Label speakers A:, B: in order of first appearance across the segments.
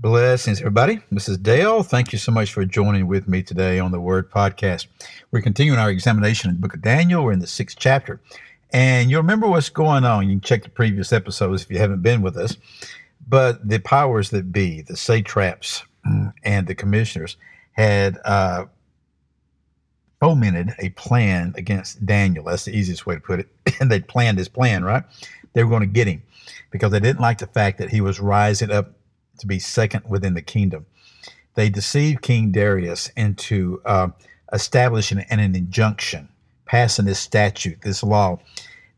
A: Blessings, everybody. This is Dale. Thank you so much for joining with me today on the Word Podcast. We're continuing our examination of the book of Daniel. We're in the sixth chapter. And you'll remember what's going on. You can check the previous episodes if you haven't been with us. But the powers that be, the satraps and the commissioners, had uh, fomented a plan against Daniel. That's the easiest way to put it. and they planned his plan, right? They were going to get him because they didn't like the fact that he was rising up to be second within the kingdom. They deceived King Darius into uh, establishing an, an injunction, passing this statute, this law,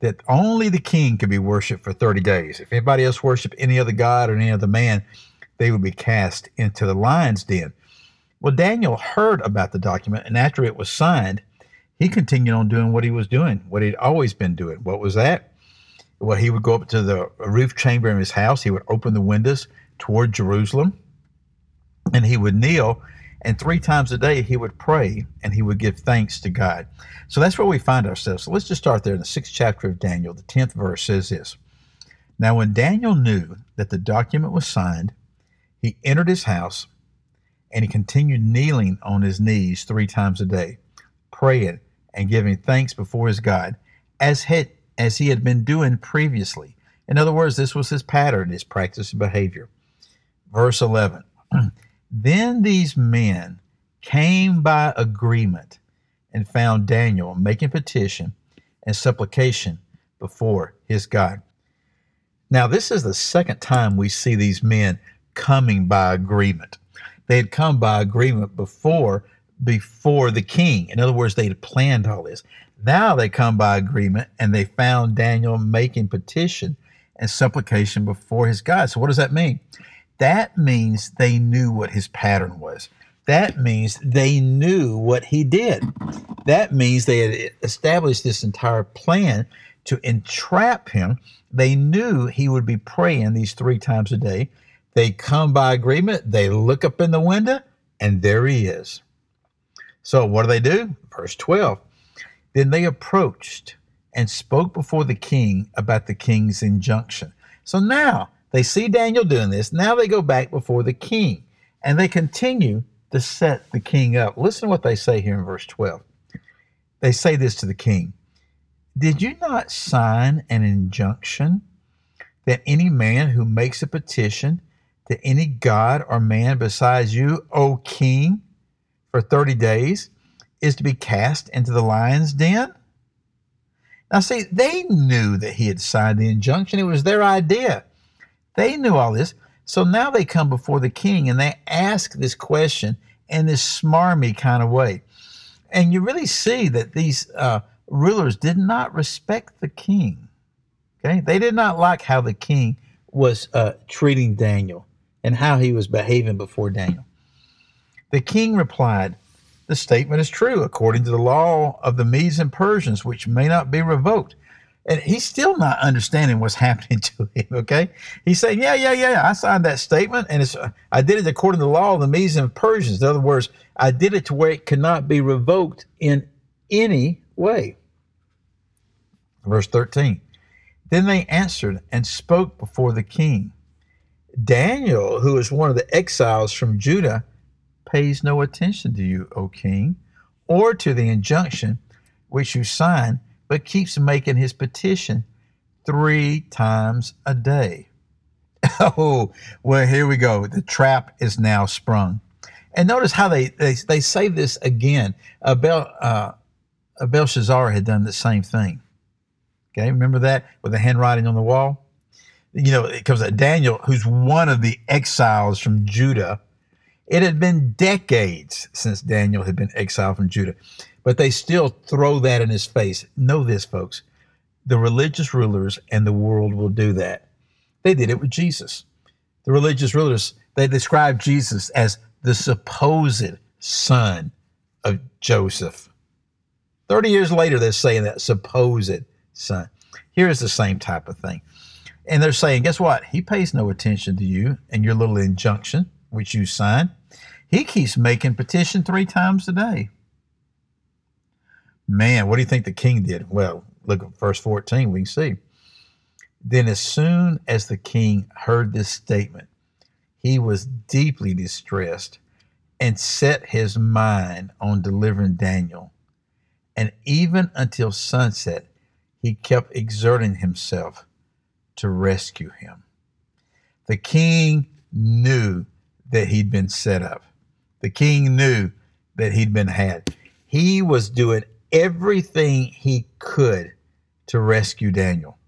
A: that only the king could be worshipped for 30 days. If anybody else worshiped any other god or any other man, they would be cast into the lion's den. Well, Daniel heard about the document, and after it was signed, he continued on doing what he was doing, what he'd always been doing. What was that? Well, he would go up to the roof chamber in his house, he would open the windows, toward Jerusalem, and he would kneel, and three times a day he would pray and he would give thanks to God. So that's where we find ourselves. So let's just start there in the sixth chapter of Daniel. The tenth verse says this Now, when Daniel knew that the document was signed, he entered his house and he continued kneeling on his knees three times a day, praying and giving thanks before his God, as, had, as he had been doing previously. In other words, this was his pattern, his practice and behavior verse 11. then these men came by agreement and found Daniel making petition and supplication before his God. Now, this is the second time we see these men coming by agreement. They had come by agreement before before the king. In other words, they had planned all this. Now they come by agreement and they found Daniel making petition and supplication before his God. So what does that mean? That means they knew what his pattern was. That means they knew what he did. That means they had established this entire plan to entrap him. They knew he would be praying these three times a day. They come by agreement, they look up in the window, and there he is. So, what do they do? Verse 12. Then they approached and spoke before the king about the king's injunction. So now they see Daniel doing this. Now they go back before the king and they continue to set the king up. Listen to what they say here in verse 12. They say this to the king Did you not sign an injunction that any man who makes a petition to any god or man besides you, O king, for 30 days is to be cast into the lion's den? Now, see, they knew that he had signed the injunction. It was their idea. They knew all this. So now they come before the king and they ask this question in this smarmy kind of way. And you really see that these uh, rulers did not respect the king. Okay, they did not like how the king was uh, treating Daniel and how he was behaving before Daniel. The king replied, The statement is true according to the law of the Medes and Persians, which may not be revoked and he's still not understanding what's happening to him. Okay, he's saying, "Yeah, yeah, yeah, I signed that statement, and it's I did it according to the law of the Medes and Persians. In other words, I did it to where it cannot be revoked in any way." Verse thirteen. Then they answered and spoke before the king. Daniel, who is one of the exiles from Judah, pays no attention to you, O king, or to the injunction which you signed but keeps making his petition three times a day. Oh, well, here we go. The trap is now sprung. And notice how they, they, they say this again. Uh, Bel, uh, had done the same thing. Okay, remember that with the handwriting on the wall? You know, it comes at Daniel, who's one of the exiles from Judah. It had been decades since Daniel had been exiled from Judah but they still throw that in his face. Know this, folks. The religious rulers and the world will do that. They did it with Jesus. The religious rulers, they described Jesus as the supposed son of Joseph. 30 years later, they're saying that supposed son. Here's the same type of thing. And they're saying, guess what? He pays no attention to you and your little injunction, which you signed. He keeps making petition three times a day. Man, what do you think the king did? Well, look at verse 14, we can see. Then, as soon as the king heard this statement, he was deeply distressed and set his mind on delivering Daniel. And even until sunset, he kept exerting himself to rescue him. The king knew that he'd been set up. The king knew that he'd been had. He was doing everything he could to rescue Daniel.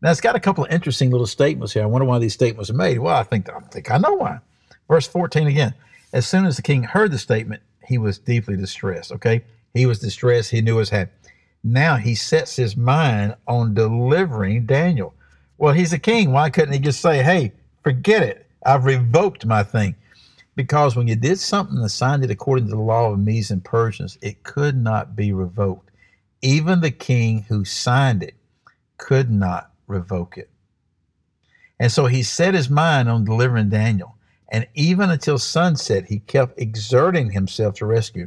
A: Now it's got a couple of interesting little statements here. I wonder why these statements are made. Well, I think I think I know why. Verse 14 again. As soon as the king heard the statement, he was deeply distressed. Okay. He was distressed. He knew his had. Now he sets his mind on delivering Daniel. Well, he's a king. Why couldn't he just say, hey, forget it? I've revoked my thing. Because when you did something and signed it according to the law of Medes and Persians, it could not be revoked. Even the king who signed it could not revoke it. And so he set his mind on delivering Daniel. And even until sunset, he kept exerting himself to rescue.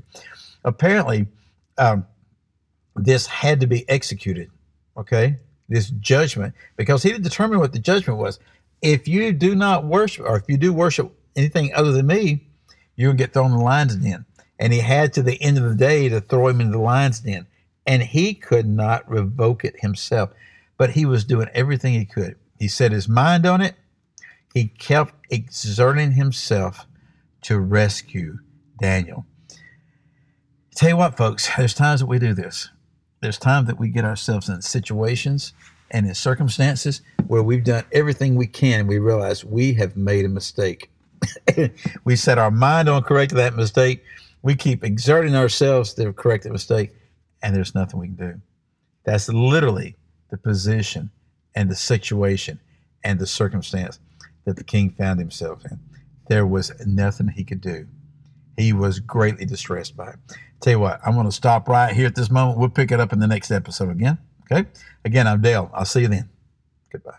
A: Apparently, um, this had to be executed, okay? This judgment, because he determined what the judgment was. If you do not worship, or if you do worship anything other than me, you'll get thrown in the lion's den. And he had to the end of the day to throw him into the lion's den. And he could not revoke it himself, but he was doing everything he could. He set his mind on it he kept exerting himself to rescue Daniel. Tell you what, folks, there's times that we do this. There's times that we get ourselves in situations and in circumstances where we've done everything we can and we realize we have made a mistake. we set our mind on correcting that mistake. We keep exerting ourselves to correct the mistake, and there's nothing we can do. That's literally the position and the situation and the circumstance that the king found himself in. There was nothing he could do. He was greatly distressed by it. Tell you what, I'm going to stop right here at this moment. We'll pick it up in the next episode again. Okay. Again, I'm Dale. I'll see you then. Goodbye.